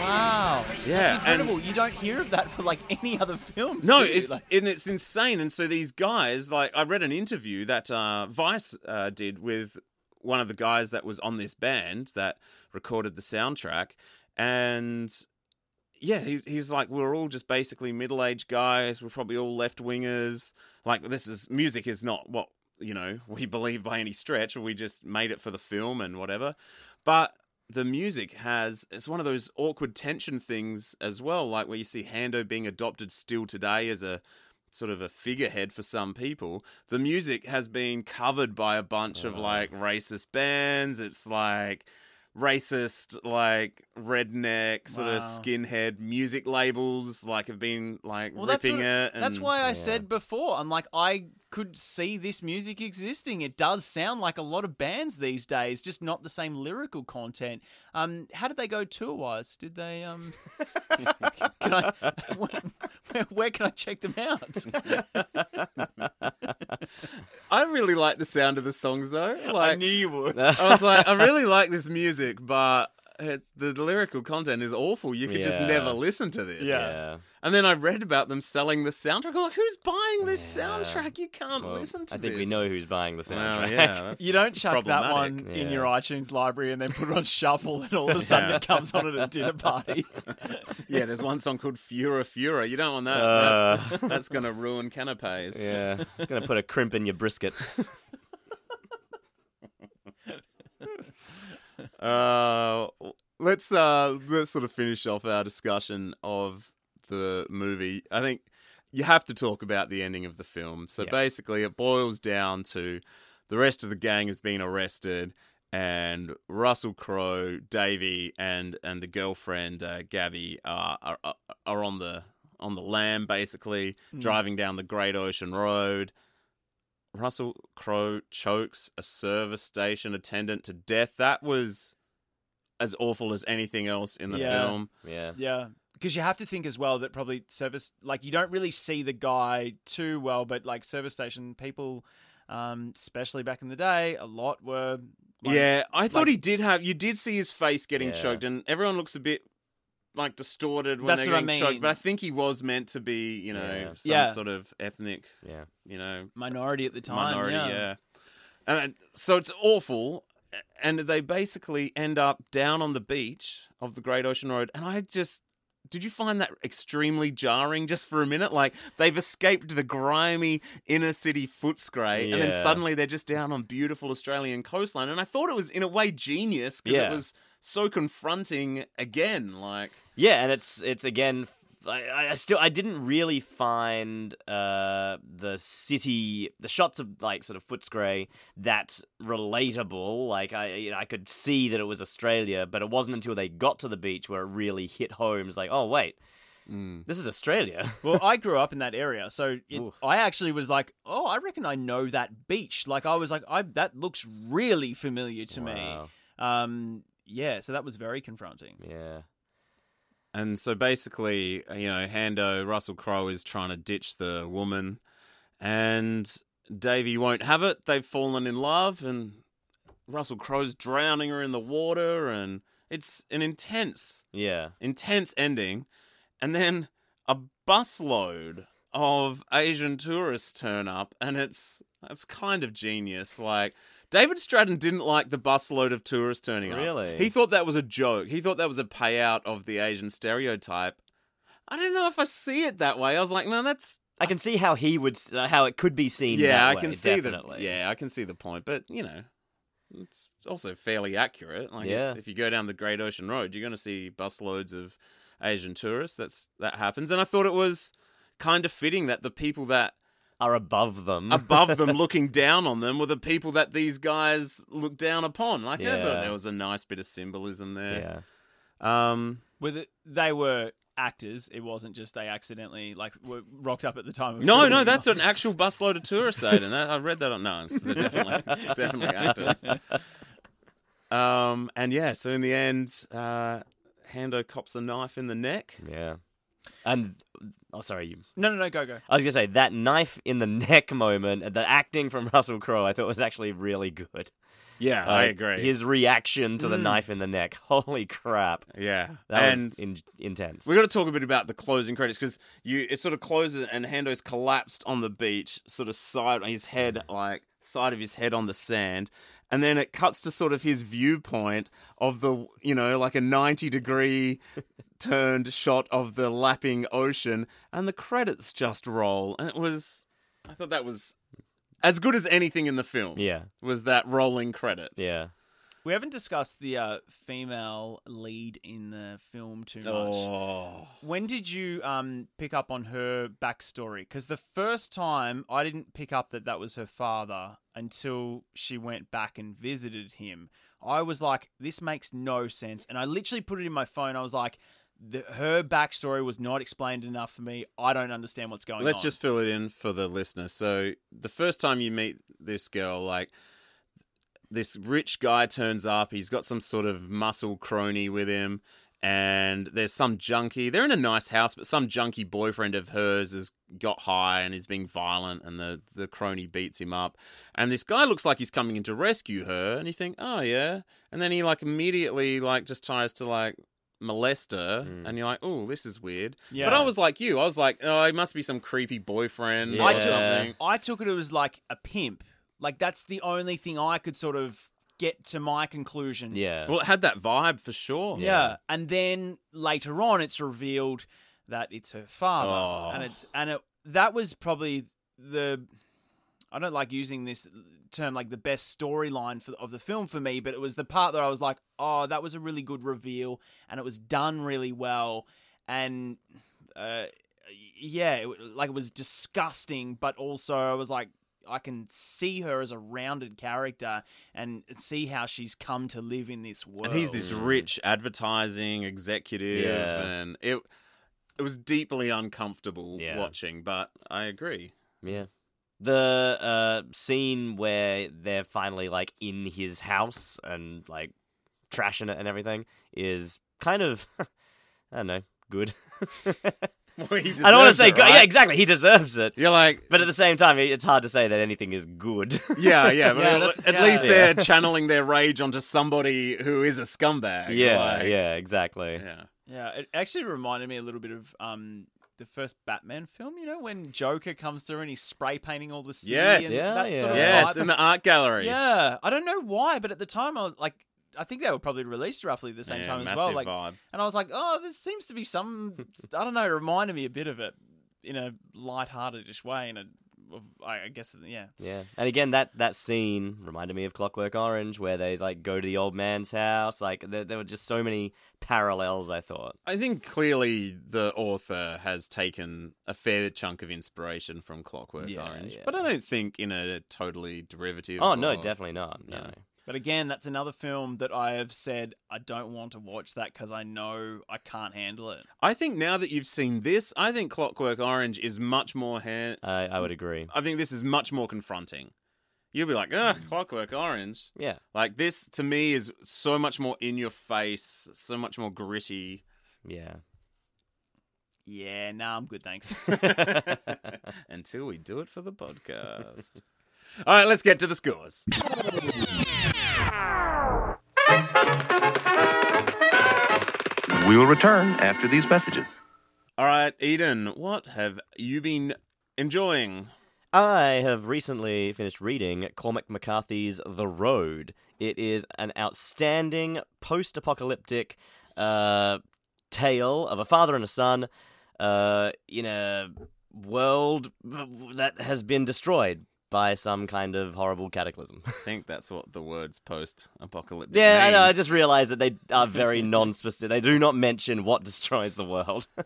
Wow. Yeah, That's and- incredible. You don't hear of that for like any other films. No, it's Like- and it's insane. And so these guys, like, I read an interview that uh, Vice uh, did with one of the guys that was on this band that recorded the soundtrack, and yeah, he, he's like, we're all just basically middle-aged guys. We're probably all left wingers. Like, this is music is not what you know (laughs) we believe by any stretch. We just made it for the film and whatever, but the music has it's one of those awkward tension things as well like where you see hando being adopted still today as a sort of a figurehead for some people the music has been covered by a bunch of oh. like racist bands it's like racist like redneck sort of skinhead music labels like have been like well, that's ripping what- it That's and- why I said before. I'm like, I could see this music existing. It does sound like a lot of bands these days, just not the same lyrical content. Um, how did they go tour wise? Did they um? (laughs) can I? Where, where can I check them out? (laughs) i really like the sound of the songs though like I knew you would. I was like, I (laughs) really like this music, but the lyrical content is awful. You could just never listen to this. Yeah. And then I read about them selling the soundtrack. I'm like, who's buying this Yeah. soundtrack? You can't Well, listen to this. I think this. we know who's buying the soundtrack. Well, yeah, (laughs) that's You don't chuck that one problematic. in your iTunes library and then put it on shuffle, and all of a sudden Yeah. it comes on at a dinner party. (laughs) Yeah, there's one song called Fura Fura. You don't want that. Uh. that's (laughs) that's going to ruin canapes. yeah, it's gonna put a crimp in your brisket. Uh, let's uh let's sort of finish off our discussion of the movie. I think you have to talk about the ending of the film. So Yeah. basically, it boils down to the rest of the gang has been arrested, and Russell Crowe, Davey, and and the girlfriend uh, Gabby are, are are are on the on the lam, basically driving down the Great Ocean Road. Russell Crowe chokes a service station attendant to death. That was as awful as anything else in the Yeah. film. Yeah. Yeah. Because you have to think as well that probably service, like, you don't really see the guy too well, but like service station people, um, especially back in the day, a lot were. Like, yeah, I thought like- he did have. You did see his face getting Yeah. choked, and everyone looks a bit like distorted when That's they're what I getting choked. But I think he was meant to be, you know, Yeah. some Yeah. sort of ethnic, Yeah. you know, Minority at the time. minority. yeah. Yeah, and so it's awful. And they basically end up down on the beach of the Great Ocean Road, and I just. Did you find that extremely jarring just for a minute? Like they've escaped the grimy inner city Footscray, and then suddenly they're just down on beautiful Australian coastline. And I thought it was in a way genius because Yeah. it was so confronting again. Like Yeah, and it's it's again. I, I still I didn't really find uh, the city the shots of like sort of Footscray that relatable. Like I you know, I could see that it was Australia, but it wasn't until they got to the beach where it really hit home. It's like oh wait, mm. this is Australia. (laughs) well, I grew up in that area, so it, I actually was like, "Oh, I reckon I know that beach." Like, I was like, "I that looks really familiar to me." Um, yeah, so that was very confronting. Yeah. And so basically, uh, you know, Hando, Russell Crowe is trying to ditch the woman, and Davey won't have it. They've fallen in love, and Russell Crowe's drowning her in the water, and it's an intense, Yeah. intense ending. And then a busload of Asian tourists turn up, and it's it's kind of genius. Like David Stratton didn't like the busload of tourists turning up. Really? He thought that was a joke. He thought that was a payout of the Asian stereotype. I don't know if I see it that way. I was like, no, that's I can see how he would, uh, how it could be seen. yeah, I way, can see definitely. the yeah, I can see the point. But you know, it's also fairly accurate. Like, Yeah. if you go down the Great Ocean Road, you're going to see busloads of Asian tourists. That's that happens, and I thought it was kind of fitting that the people that are above them. above them (laughs) looking down on them were the people that these guys look down upon. Like, I thought Yeah. there was a nice bit of symbolism there. yeah. Um, With it, they were actors. It wasn't just they accidentally like were rocked up at the time. Of No, no, filming. that's an actual busload of tourists, Aiden. That, I read that on. No, it's, they're definitely, (laughs) definitely actors. Um, and yeah, so in the end, uh, Hando cops a knife in the neck. Yeah. And oh, sorry, you. No, no, no, go, go. I was gonna say that knife in the (laughs) neck moment, the acting from Russell Crowe, I thought was actually really good. Yeah, I Uh, agree. His reaction to the Mm. knife in the neck, (laughs) holy crap, yeah, that and was in- intense. we got to talk a bit about the closing credits because you it sort of closes and Hando's collapsed on the beach, sort of side on his head, like side of his head on the sand, and then it cuts to sort of his viewpoint of the you know like a ninety degree (laughs) turned shot of the lapping ocean, and the credits just roll, and it was I thought that was as good as anything in the film. Yeah, was that rolling credits. yeah. We haven't discussed the uh, female lead in the film too much. Oh. When did you um, pick up on her backstory? Because the first time I didn't pick up that that was her father until she went back and visited him. I was like, this makes no sense. And I literally put it in my phone. I was like, the, her backstory was not explained enough for me. I don't understand what's going on. Let's just fill it in for the listener. So the first time you meet this girl, like this rich guy turns up, he's got some sort of muscle crony with him, and there's some junkie. They're in a nice house, but some junkie boyfriend of hers has got high and is being violent, and the the crony beats him up. And this guy looks like he's coming in to rescue her, and you think, oh yeah, and then he like immediately like just tries to like molest her, Mm. and you're like, oh, this is weird. Yeah. But I was like you, I was like, oh, it must be some creepy boyfriend Yeah. or I took, something. I took it as like a pimp. Like that's the only thing I could sort of get to my conclusion. Yeah. Well, it had that vibe for sure. Yeah. And then later on it's revealed that it's her father. Oh. And it's and it that was probably the I don't like using this term like the best storyline for of the film for me, but it was the part that I was like, "Oh, that was a really good reveal and it was done really well." And uh yeah, it, like it was disgusting, but also I was like I can see her as a rounded character and see how she's come to live in this world. And he's this rich advertising executive, Yeah. and it it was deeply uncomfortable Yeah. watching. But I agree. Yeah. The uh, scene where they're finally like in his house and like trashing it and everything is kind of, (laughs) I don't know, good. (laughs) (laughs) Well, he I don't want to say it, good. right? Yeah, exactly. He deserves it. You're like, But at the same time, it's hard to say that anything is good. (laughs) yeah, yeah. But Yeah, at- at yeah. least Yeah. they're channeling their rage onto somebody who is a scumbag. yeah, like- yeah, exactly. yeah. Yeah, it actually reminded me a little bit of um the first Batman film. You know when Joker comes through and he's spray painting all the city Yes. and Yeah, that sort of yeah. Yes, vibe. in the art gallery. yeah, I don't know why, but at the time I was like, I think they were probably released roughly the same Yeah, time as well. Like, vibe. and I was like, oh, this seems to be some. (laughs) I don't know. It reminded me a bit of it in a light-hearted-ish way. In a, of- I I guess, yeah. Yeah, and again, that that scene reminded me of Clockwork Orange, where they like go to the old man's house. Like there, there were just so many parallels. I thought. I think clearly the author has taken a fair chunk of inspiration from Clockwork Yeah, Orange, yeah. but I don't think in a totally derivative. Oh no, definitely not. No. No. But again, that's another film that I have said I don't want to watch that because I know I can't handle it. I think now that you've seen this, I think Clockwork Orange is much more. Ha- I I would agree. I think this is much more confronting. You'll be like, ugh, Clockwork Orange. Yeah. Like this to me is so much more in your face, so much more gritty. Yeah. Yeah, nah, I'm good, thanks. (laughs) Until we do it for the podcast. All right, let's get to the scores. We will return after these messages. All right, Eden, what have you been enjoying? I have recently finished reading Cormac McCarthy's The Road. It is an outstanding post apocalyptic uh, tale of a father and a son uh, in a world that has been destroyed by some kind of horrible cataclysm. I think that's what the words post apocalyptic yeah, I know. I just realized that they are very (laughs) non specific. They do not mention what destroys the world. (laughs)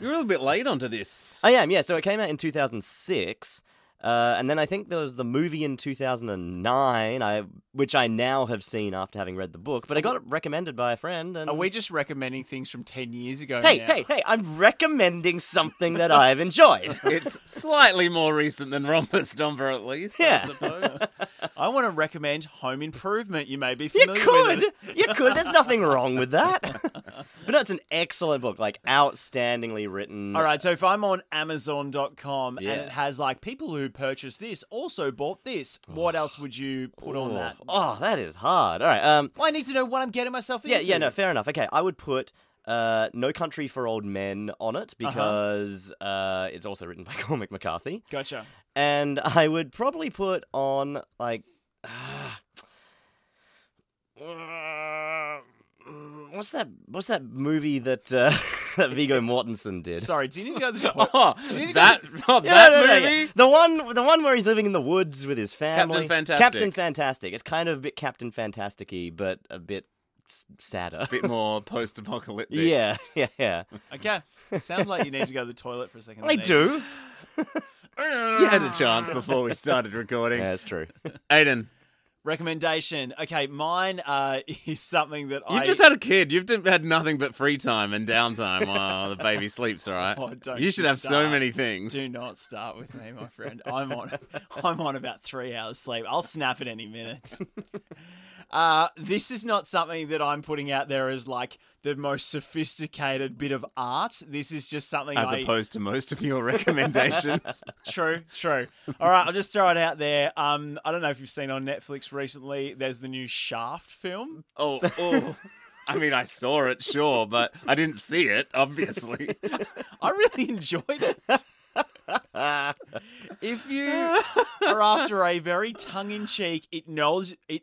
You're a little bit late onto this. I am, yeah. So it came out in 2006. Uh, and then I think there was the movie in 2009, I, which I now have seen after having read the book, but I got it recommended by a friend. And Are we just recommending things from 10 years ago? Hey, now? hey, hey! I'm recommending something that I've enjoyed. (laughs) it's slightly more recent than Romper Stomper, at least, Yeah. I suppose. (laughs) I want to recommend Home Improvement. You may be you familiar with could, it. you could. There's nothing wrong with that. (laughs) But no, it's an excellent book, like outstandingly written. All right, so if I'm on Amazon.com Yeah. and it has like people who purchased this also bought this, what else would you put on Oh. that? Oh, that is hard. All right. Um. Well, I need to know what I'm getting myself into. Yeah. Yeah. No. Fair enough. Okay. I would put. Uh, No Country for Old Men on it Uh-huh. because uh, it's also written (laughs) by Cormac McCarthy, Gotcha. and I would probably put on like, (sighs) uh, what's that? What's that movie that uh, (laughs) that Viggo Mortensen did? Sorry, do you need to go to the (laughs) toilet? Oh, Do you need to that go (laughs) oh, Yeah, that no, no, no, movie. yeah. The one, the one where he's living in the woods with his family. Captain Fantastic. Captain Fantastic. It's kind of a bit Captain Fantastic-y, but a bit sadder. A bit more post-apocalyptic. yeah, yeah, yeah. Okay. it Sounds like you need to go to the toilet for a second. I do. You had a chance before we started recording. Yeah, it's true. Aiden, Recommendation. Okay, mine uh, (laughs) is something that I you've I just had a kid. You've had nothing but free time and downtime while the baby sleeps. All right. (laughs) Oh, don't you should have so start. many things. Do not start with me, my friend. I'm on. (laughs) I'm on about three hours sleep. I'll snap at any minute. Uh, this is not something that I'm putting out there as like the most sophisticated bit of art. This is just something As I, opposed to most of your (laughs) recommendations. (laughs) True, true. All right, I'll just throw it out there. Um, I don't know if you've seen on Netflix recently. There's the new Shaft film. oh, oh. I mean, I saw it, sure, but I didn't see it, obviously. (laughs) I really enjoyed it. if you are after a very tongue-in-cheek, it knows it.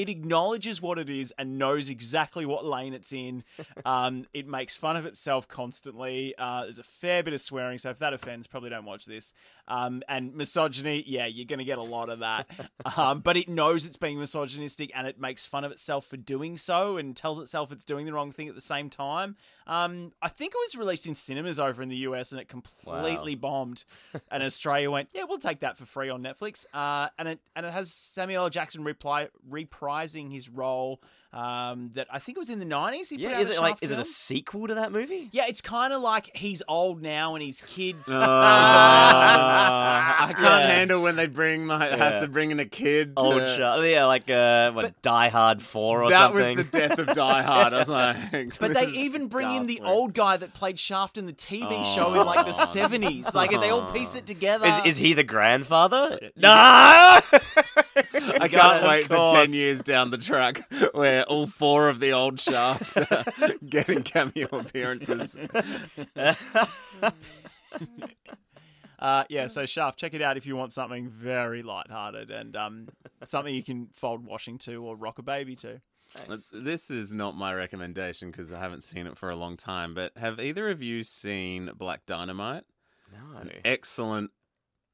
It acknowledges what it is and knows exactly what lane it's in. (laughs) Um, it makes fun of itself constantly. Uh, there's a fair bit of swearing, so if that offends, probably don't watch this. Um, and misogyny, yeah, you're going to get a lot of that. Um, but it knows it's being misogynistic and it makes fun of itself for doing so and tells itself it's doing the wrong thing at the same time. Um, I think it was released in cinemas over in the US and it completely bombed. And Australia went, yeah, we'll take that for free on Netflix. Uh, and it and it has Samuel L. Jackson reply, reprising his role um, that I think it was in the 90s. He put Yeah, out is it like Shaft is it a sequel to that movie? Yeah, it's kind of like he's old now and his kid. (laughs) (laughs) I can't Yeah. handle when they bring my have to bring in a kid. Old to- shot. Yeah, like uh, what Die Hard Four or that something. That was the death of Die (laughs) Hard. I was like, But they even bring in the ghastly. old guy that played Shaft in the TV show in like the Oh. seventies. Like and they all piece it together. Is, is he the grandfather? No. I can't wait for ten years down the track where all four of the old shafts are (laughs) getting cameo appearances. (laughs) Uh, yeah, so Shaft, check it out if you want something very lighthearted and um, something you can fold washing to or rock a baby to. This is not my recommendation because I haven't seen it for a long time. But have either of you seen Black Dynamite? No. excellent,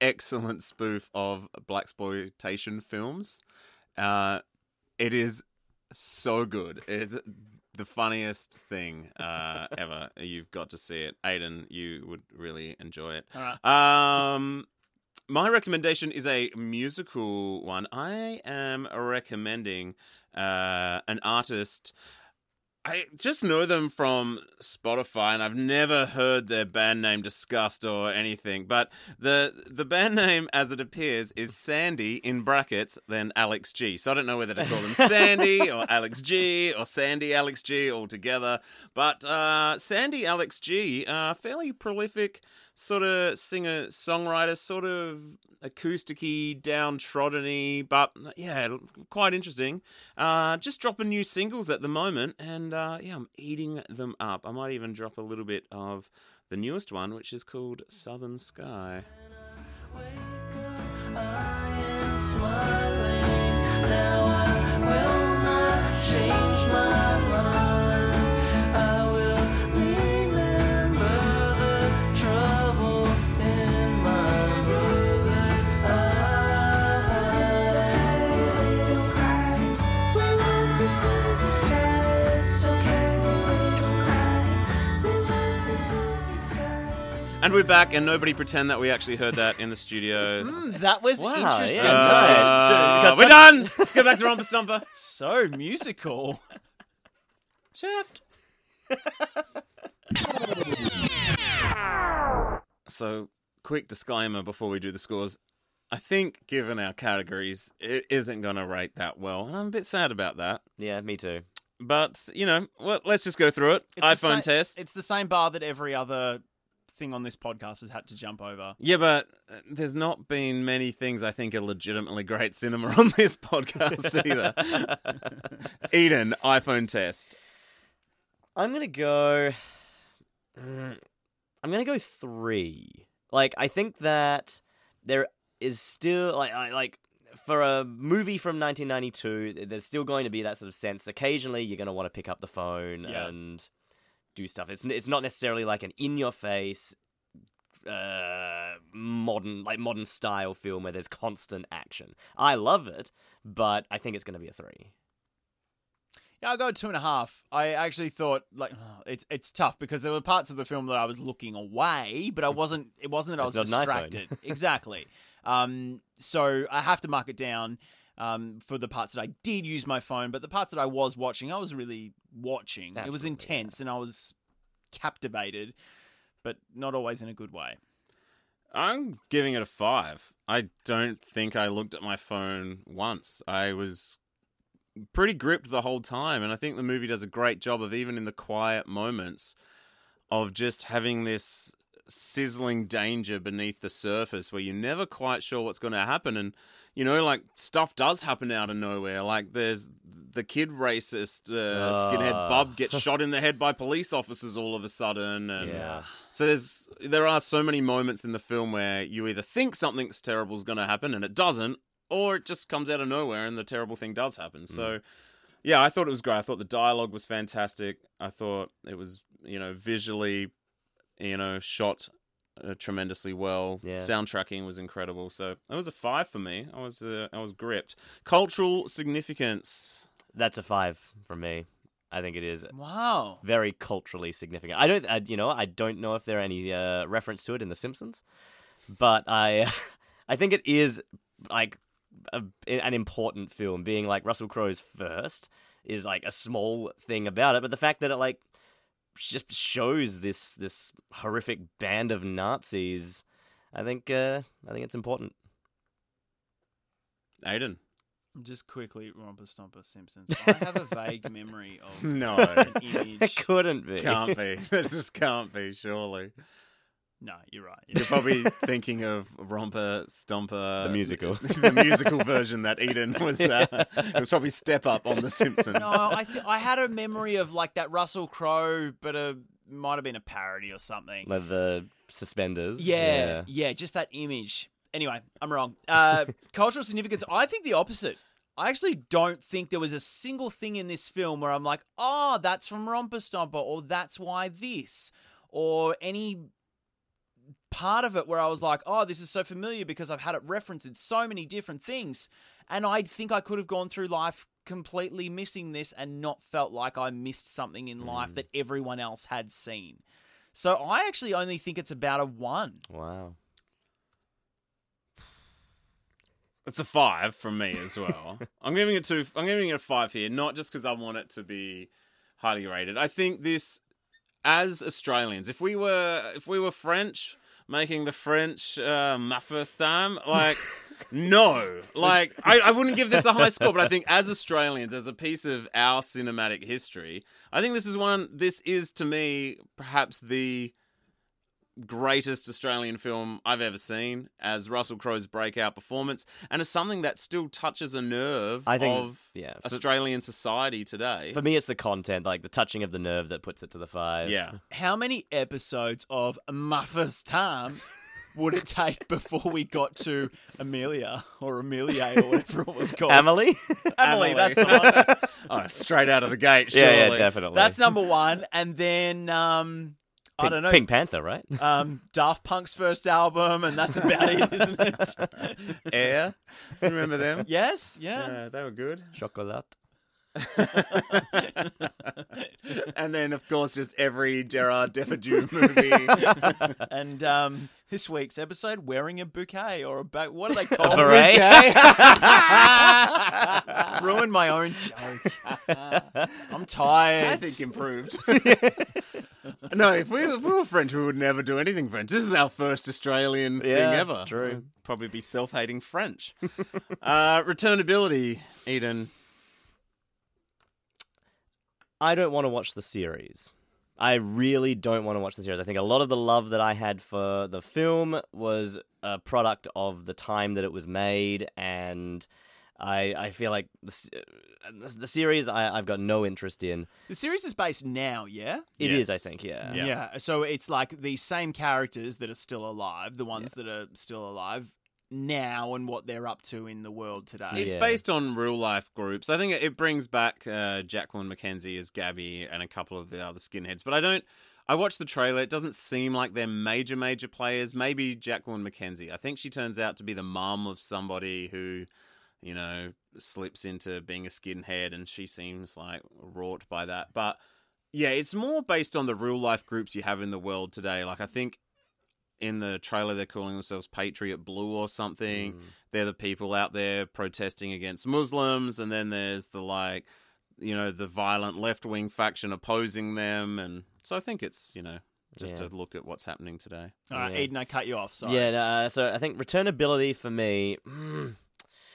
excellent spoof of blaxploitation films. Uh, it is so good. It's the funniest thing uh, ever. You've got to see it, Aiden. You would really enjoy it. Right. Um, my recommendation is a musical one. I am recommending uh, an artist. I just know them from Spotify, and I've never heard their band name discussed or anything. But the the band name, as it appears, is Sandy in brackets, then Alex G. So I don't know whether to call them (laughs) Sandy or Alex G or Sandy Alex G altogether. But uh, Sandy Alex G, uh, fairly prolific sort of singer songwriter, sort of acousticy, downtrodden-y, but yeah, quite interesting. Uh, just dropping new singles at the moment, and uh, yeah, I'm eating them up. I might even drop a little bit of the newest one, which is called Southern Sky. And we're back, and nobody pretend that we actually heard that in the studio. Mm, that was Wow, interesting. yeah, to nice. listen to. It's got Uh, we're done. Let's go back to Romper Stomper. (laughs) So musical. Shift. so, quick disclaimer before we do the scores. I think, given our categories, it isn't going to rate that well. And I'm a bit sad about that. Yeah, me too. but you know, well, let's just go through it. It's iPhone sa- test. It's the same bar that every other thing on this podcast has had to jump over. Yeah, but uh, there's not been many things I think are legitimately great cinema on this podcast (laughs) either. Eden, iPhone test. I'm gonna go. Mm, I'm gonna go three. Like I think that there is still like I like for a movie from 1992. There's still going to be that sort of sense. Occasionally, you're gonna want to pick up the phone Yeah. and do stuff. It's it's not necessarily like an in your face. Uh, modern like modern style film where there's constant action. I love it, but I think it's going to be a three. Yeah, I'll go two and a half. I actually thought like oh, it's it's tough because there were parts of the film that I was looking away, but I wasn't. It wasn't that I was not an iPhone. distracted. (laughs) exactly. Um, so I have to mark it down um, for the parts that I did use my phone, but the parts that I was watching, I was really watching. it was Absolutely, intense, and I was captivated, but not always in a good way. I'm giving it a five. I don't think I looked at my phone once. I was pretty gripped the whole time, and I think the movie does a great job of even in the quiet moments of just having this sizzling danger beneath the surface where you're never quite sure what's going to happen and you know like stuff does happen out of nowhere like there's the kid racist uh, skinhead Ah. bub gets (laughs) shot in the head by police officers all of a sudden and Yeah. so there's there are so many moments in the film where you either think something's terrible is going to happen and it doesn't, or it just comes out of nowhere and the terrible thing does happen. So, yeah, I thought it was great. I thought the dialogue was fantastic. I thought it was you know visually, you know, shot uh, tremendously well. Yeah. Soundtracking was incredible. So it was a five for me. I was uh, I was gripped. Cultural significance. That's a five for me. I think it is Wow. very culturally significant. I don't, I, you know, I don't know if there are any uh, reference to it in The Simpsons, but I, (laughs) I think it is like a, an important film. Being like Russell Crowe's first is like a small thing about it, but the fact that it like just shows this this horrific band of Nazis, I think, uh, I think it's important. Aiden. Just quickly, Romper Stomper Simpsons. I have a vague (laughs) memory of No. an It couldn't be. Can't be. (laughs) This just can't be, surely. No, you're right. You're probably thinking of Romper Stomper, The musical. (laughs) the musical version that Eden was. Uh, it was probably Step Up on The Simpsons. No, I th- I had a memory of like that Russell Crowe, but a might have been a parody or something. Like the suspenders. Yeah, yeah, just that image. Anyway, I'm wrong. Uh, (laughs) cultural significance. I think the opposite. I actually don't think there was a single thing in this film where I'm like, oh, that's from Romper Stomper, or that's why this, or any part of it where I was like, oh, this is so familiar because I've had it referenced in so many different things. And I think I could have gone through life completely missing this and not felt like I missed something in life mm. that everyone else had seen. So I actually only think it's about a one. Wow. It's a five from me as well. (laughs) I'm giving it two. I'm giving it a five here, not just because I want it to be highly rated. I think this, as Australians, if we were if we were French making the French uh, my first time, like (laughs) no, like I, I wouldn't give this a high score. But I think as Australians, as a piece of our cinematic history, I think this is one. This is to me perhaps the greatest Australian film I've ever seen as Russell Crowe's breakout performance and it's something that still touches a nerve I think- of yeah, for- Australian society today. For me, it's the content, like the touching of the nerve that puts it to the five. yeah. (laughs) How many episodes of My First Time would it take before we got to Amelia or Amelia or whatever it was called? Emily? (laughs) Emily, Emily. that's the one. (laughs) Oh, straight out of the gate, yeah, yeah, definitely. That's number one. And then um I don't know. Pink Panther, right? (laughs) Um, Daft Punk's first album, and that's about it, isn't it? (laughs) Air. Remember them? yes, yeah. Yeah, they were good. Chocolat. (laughs) and then, of course, just every Gerard Depardieu movie. And um, this week's episode, wearing a bouquet or a ba- what are they (laughs) called? Beret? (laughs) Ruined my own joke. I'm tired. I think improved. (laughs) no, if we, if we were French, we would never do anything French. This is our first Australian thing ever. true. We'd probably be self-hating French. uh, returnability, Eden. I don't want to watch the series. I really don't want to watch the series. I think a lot of the love that I had for the film was a product of the time that it was made, and I I feel like the uh, the series I, I've got no interest in. The series is based now, yeah? It is, I think, yeah. Yeah. So it's like the same characters that are still alive, the ones that are still alive now and what they're up to in the world today. It's Yeah. based on real life groups. I think it- it brings back uh, Jacqueline McKenzie as Gabby and a couple of the other skinheads. But I don't. I watched the trailer. It doesn't seem like they're major, major players. Maybe Jacqueline McKenzie. I think she turns out to be the mum of somebody who, you know, slips into being a skinhead, and she seems like wrought by that. But yeah, it's more based on the real life groups you have in the world today. Like I think in the trailer they're calling themselves Patriot Blue or something. Mm. They're the people out there protesting against Muslims, and then there's the like, you know, the violent left wing faction opposing them, and so I think it's you know just Yeah. to look at what's happening today. All right, Yeah. Eden, I cut you off. Sorry. Yeah, uh, so I think returnability for me. mm,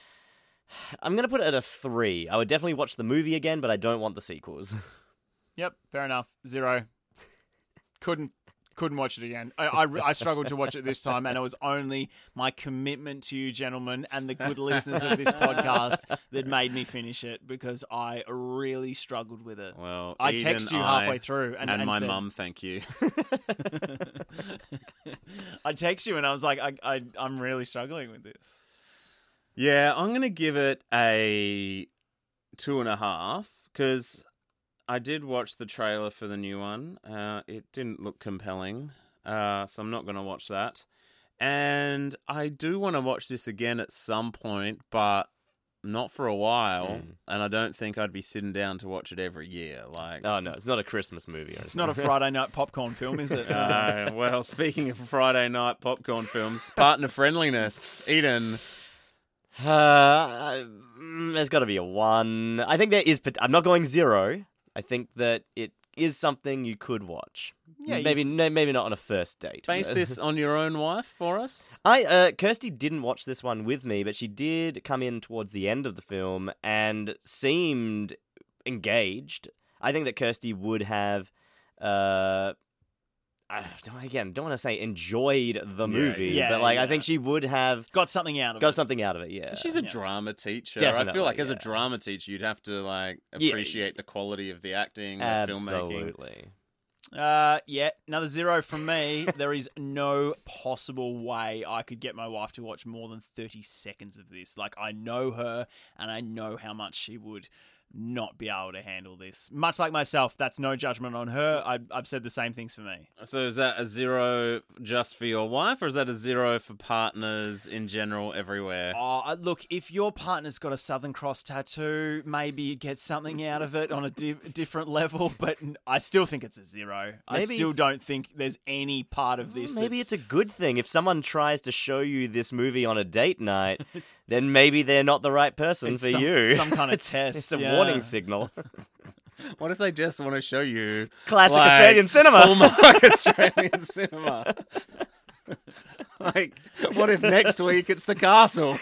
(sighs) I'm gonna put it at a three. I would definitely watch the movie again, but I don't want the sequels. (laughs) Yep, fair enough. Zero. Couldn't couldn't watch it again. I, I, I struggled to watch it this time, and it was only my commitment to you, gentlemen, and the good listeners of this podcast that made me finish it because I really struggled with it. Well, I texted text you I, halfway through, and, and, and my said- mum, thank you. (laughs) I texted you, and I was like, I, I I'm really struggling with this. Yeah, I'm gonna give it a two and a half because I did watch the trailer for the new one. Uh, it didn't look compelling, uh, so I'm not gonna watch that. And I do want to watch this again at some point, but not for a while. Mm. And I don't think I'd be sitting down to watch it every year. Like, oh no, it's not a Christmas movie. It's not a. (laughs) Friday night popcorn film, is it? (laughs) uh, well, speaking of Friday night popcorn films, partner friendliness, Eden. Uh, mm, there's got to be a one. I think there is. pot- I'm not going zero. I think that it is something you could watch. Yeah, maybe no, maybe not on a first date. Base this on your own wife for us. (laughs) I uh, Kirsty didn't watch this one with me, but she did come in towards the end of the film and seemed engaged. I think that Kirsty would have. Uh, I don't- again, don't want to say enjoyed the movie, yeah, but like I think she would have Got something out of got it. something out of it. Yeah, She's a Yeah. drama teacher. Definitely, I feel Definitely, like as a drama teacher, you'd have to like Yeah. appreciate the quality of the acting, the filmmaking. absolutely. Uh, yeah, another zero from me. (laughs) there is no possible way I could get my wife to watch more than 30 seconds of this. Like, I know her, and I know how much she would not be able to handle this. Much like myself, that's no judgment on her. I, I've said the same things for me. So is that a zero just for your wife, or is that a zero for partners in general everywhere? Oh, uh, look, if your partner's got a Southern Cross tattoo, maybe you get something out of it on a di- (laughs) different level, but I still think it's a zero. I still don't think there's any part of this. Maybe that's- it's a good thing if someone tries to show you this movie on a date night. (laughs) then maybe they're not the right person It's for some- you. some kind of (laughs) It's- test, It's a yeah. Warning signal. (laughs) What if they just want to show you Classic like, Australian cinema. hallmark (laughs) Australian cinema? (laughs) like, what if next week it's the castle?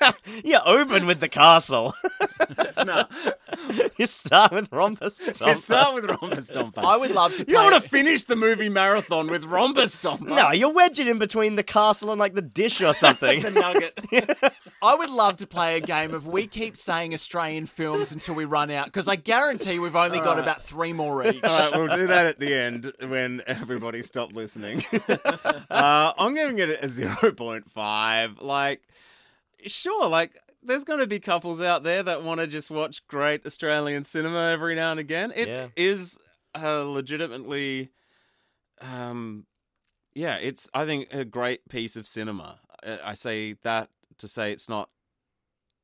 (laughs) you open with the castle. (laughs) no, (laughs) you start with Rhombus. you start with Romper Stomper. I would love to You play. don't want to finish the movie marathon with Romper Stomper. No, you wedge it in between the castle and like the dish or something. the nugget. I would love to play a game of we keep saying Australian films until we run out because I guarantee we've only got about three more each. All right, we'll do that at the end when everybody stopped listening. uh, I'm giving it a 0.5. Like, sure, like, there's going to be couples out there that want to just watch great Australian cinema every now and again. It is Yeah. uh, legitimately, um, yeah, it's, I think, a great piece of cinema. I I say that to say it's not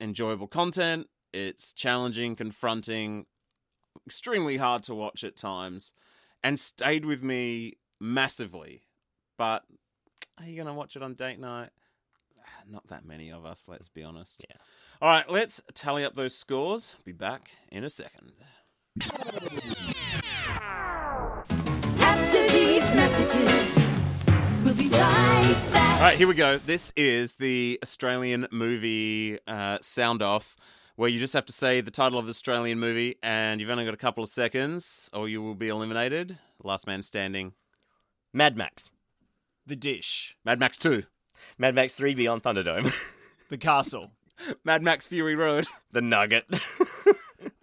enjoyable content, it's challenging, confronting, extremely hard to watch at times and stayed with me massively. But are you going to watch it on date night? Not that many of us, let's be honest. Yeah. All right, let's tally up those scores. Be back in a second. After these messages, we'll be right back. All right, here we go. This is the Australian movie uh, sound off where you just have to say the title of the Australian movie, and you've only got a couple of seconds, or you will be eliminated. Last man standing. Mad Max. The dish. Mad Max 2. Mad Max 3 Beyond Thunderdome. (laughs) The castle. Mad Max Fury Road. the Nugget.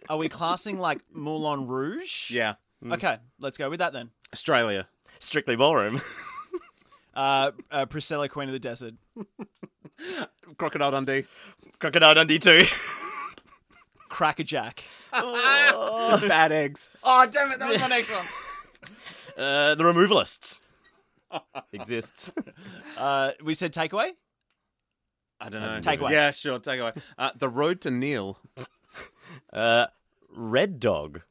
Are we classing like Moulin Rouge? Yeah. Okay, let's go with that then. Australia. Strictly Ballroom. Uh, uh, Priscilla, Queen of the Desert. (laughs) Crocodile Dundee. Crocodile Dundee 2. Crackerjack. (laughs) Bad eggs. Oh, damn it, that was my next one. Uh, the Removalists. Exists. Uh, we said takeaway? I don't know. Take away. Yeah, sure. Take away. Uh, the Road to Nhill. Uh, Red Dog.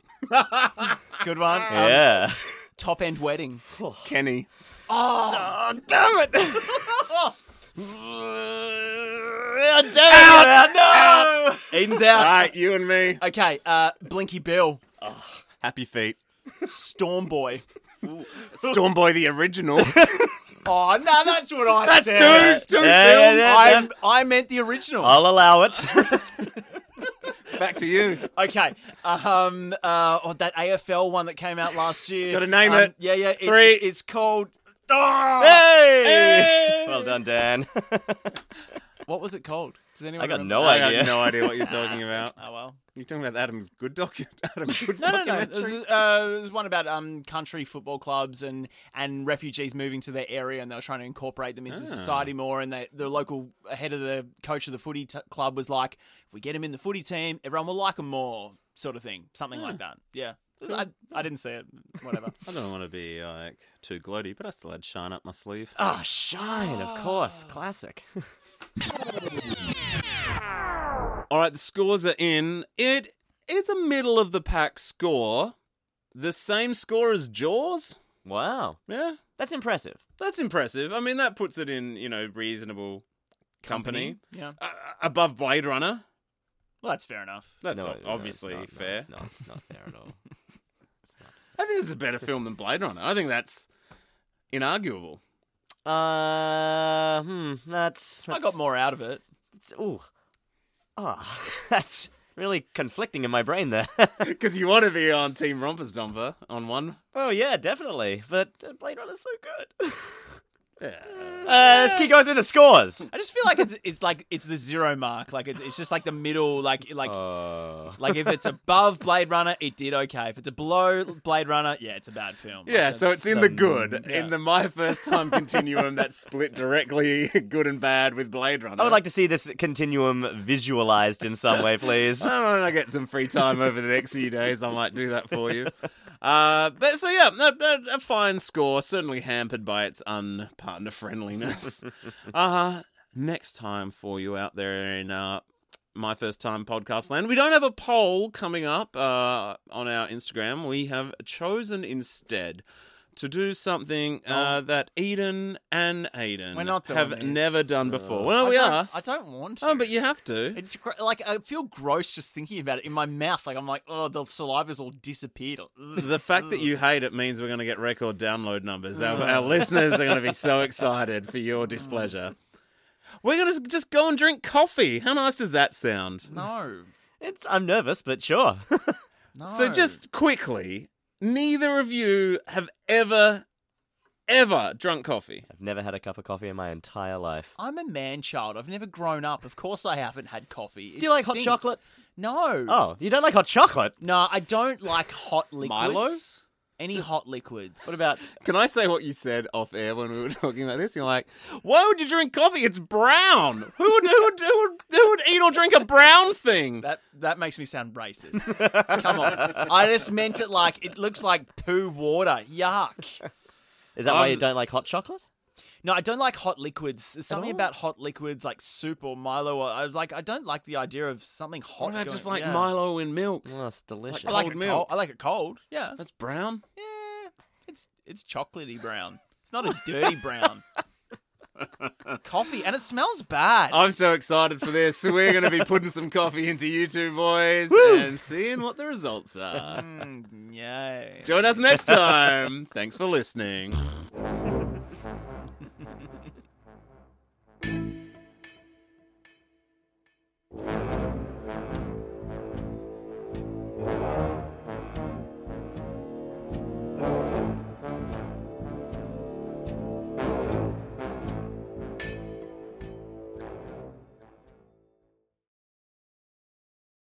Good one. Um, Yeah. Top End Wedding. Kenny. Oh, damn it! oh, damn it! No! Eden's out. right, you and me. Okay, uh, Blinky Bill. Happy feet. Storm Boy. Storm Boy, the original. (laughs) Oh, no, that's what I said. That's said. two, two Yeah, yeah, films. yeah. I, I meant the original. I'll allow it. (laughs) Back to you. Okay. Um. Uh. Oh, that AFL one that came out last year. Gotta name Um, it. Yeah. Yeah. it- Three. it's called. Oh! hey! Hey! Well done, Dan. (laughs) What was it called? Does anyone I got remember? no I idea. have no idea what you're talking (laughs) about. Oh well. You're talking about Adam Goodes docu (laughs) Adam (laughs) Goodes' No, no, no. It documentary. was, uh, it was one about um country football clubs and and refugees moving to their area, and they were trying to incorporate them into Ah. society more. And they, the local head of the coach of the footy t- club was like, "If we get him in the footy team, everyone will like him more." Sort of thing, something like that. Yeah. I, I didn't see it. Whatever. I don't want to be like too gloaty, but I still had shine up my sleeve. Ah, Shine, of course. Classic. All right, the scores are in. It is a middle of the pack score. The same score as Jaws. Wow. Yeah, That's impressive. that's impressive. I mean, that puts it in you know reasonable company, Yeah. Uh, above Blade Runner. Well, that's fair enough. That's No, o- no, it's obviously not, no, fair. it's not, it's not fair at all. (laughs) I think this is a better film than Blade Runner. I think that's inarguable. Uh, hmm, that's, I got more out of it. It's, ooh. Ah, (laughs) that's really conflicting in my brain there. (laughs) Because you want to be on Team Romper Stomper on one. oh, yeah, definitely. But uh, Blade Runner's so good. (laughs) Yeah. Uh, let's keep going through the scores. (laughs) I just feel like it's it's like it's the zero mark. Like it's, it's just like the middle. Like like Uh, like if it's above Blade Runner, it did okay. If it's a below Blade Runner, yeah, it's a bad film. Like, Yeah, so that's- it's in the good. yeah. In the my first time continuum that's split directly (laughs) good and bad with Blade Runner. I would like to see this continuum visualized in some way, please. (laughs) Oh, when I get some free time over the next few days, I might do that for you. Uh, but so yeah, a, a, a fine score, certainly hampered by its unpartner friendliness. (laughs) uh, next time for you out there in uh, my first time podcast land, we don't have a poll coming up uh, on our Instagram. We have chosen instead. To do something uh, that Eden and Aiden We're not doing have this. never done before. Well, I we don't- are. I don't want to. Oh, but you have to. It's gr- like I feel gross just thinking about it in my mouth. Like I'm like, oh, the saliva's all disappeared. Ugh. The fact that you hate it means we're going to get record download numbers. Our, our listeners are going to be so (laughs) excited for your displeasure. We're going to just go and drink coffee. How nice does that sound? no, It's I'm nervous, but sure. (laughs) no. So, just quickly, neither of you have ever, ever drunk coffee. I've never had a cup of coffee in my entire life. I'm a man child. I've never grown up. Of course, I haven't had coffee. It Do you like hot stinks. chocolate? No. Oh, you don't like hot chocolate? No, I don't like hot liquids. Milo? Any hot liquids. What about (laughs) Can I say what you said off air when we were talking about this? You're like, why would you drink coffee? It's brown. Who would, who would, who would, who would eat or drink a brown thing? that? That makes me sound racist. Come on. I just meant it like it looks like poo water. Yuck. Is that why Um, you don't like hot chocolate? No, I don't like hot liquids. There's something about hot liquids like soup or Milo. Or, I was like, I don't like the idea of something hot. Why not going- just like yeah. Milo in milk? Oh, it's delicious. I like cold it milk. cold. I like it cold. Yeah. That's brown. Yeah. It's it's chocolatey brown. It's not a dirty brown. (laughs) Coffee and it smells bad. I'm so excited for this. We're going to be putting some coffee into you two boys and seeing what the results are. Mm, yay. Join us next time. Thanks for listening. (laughs)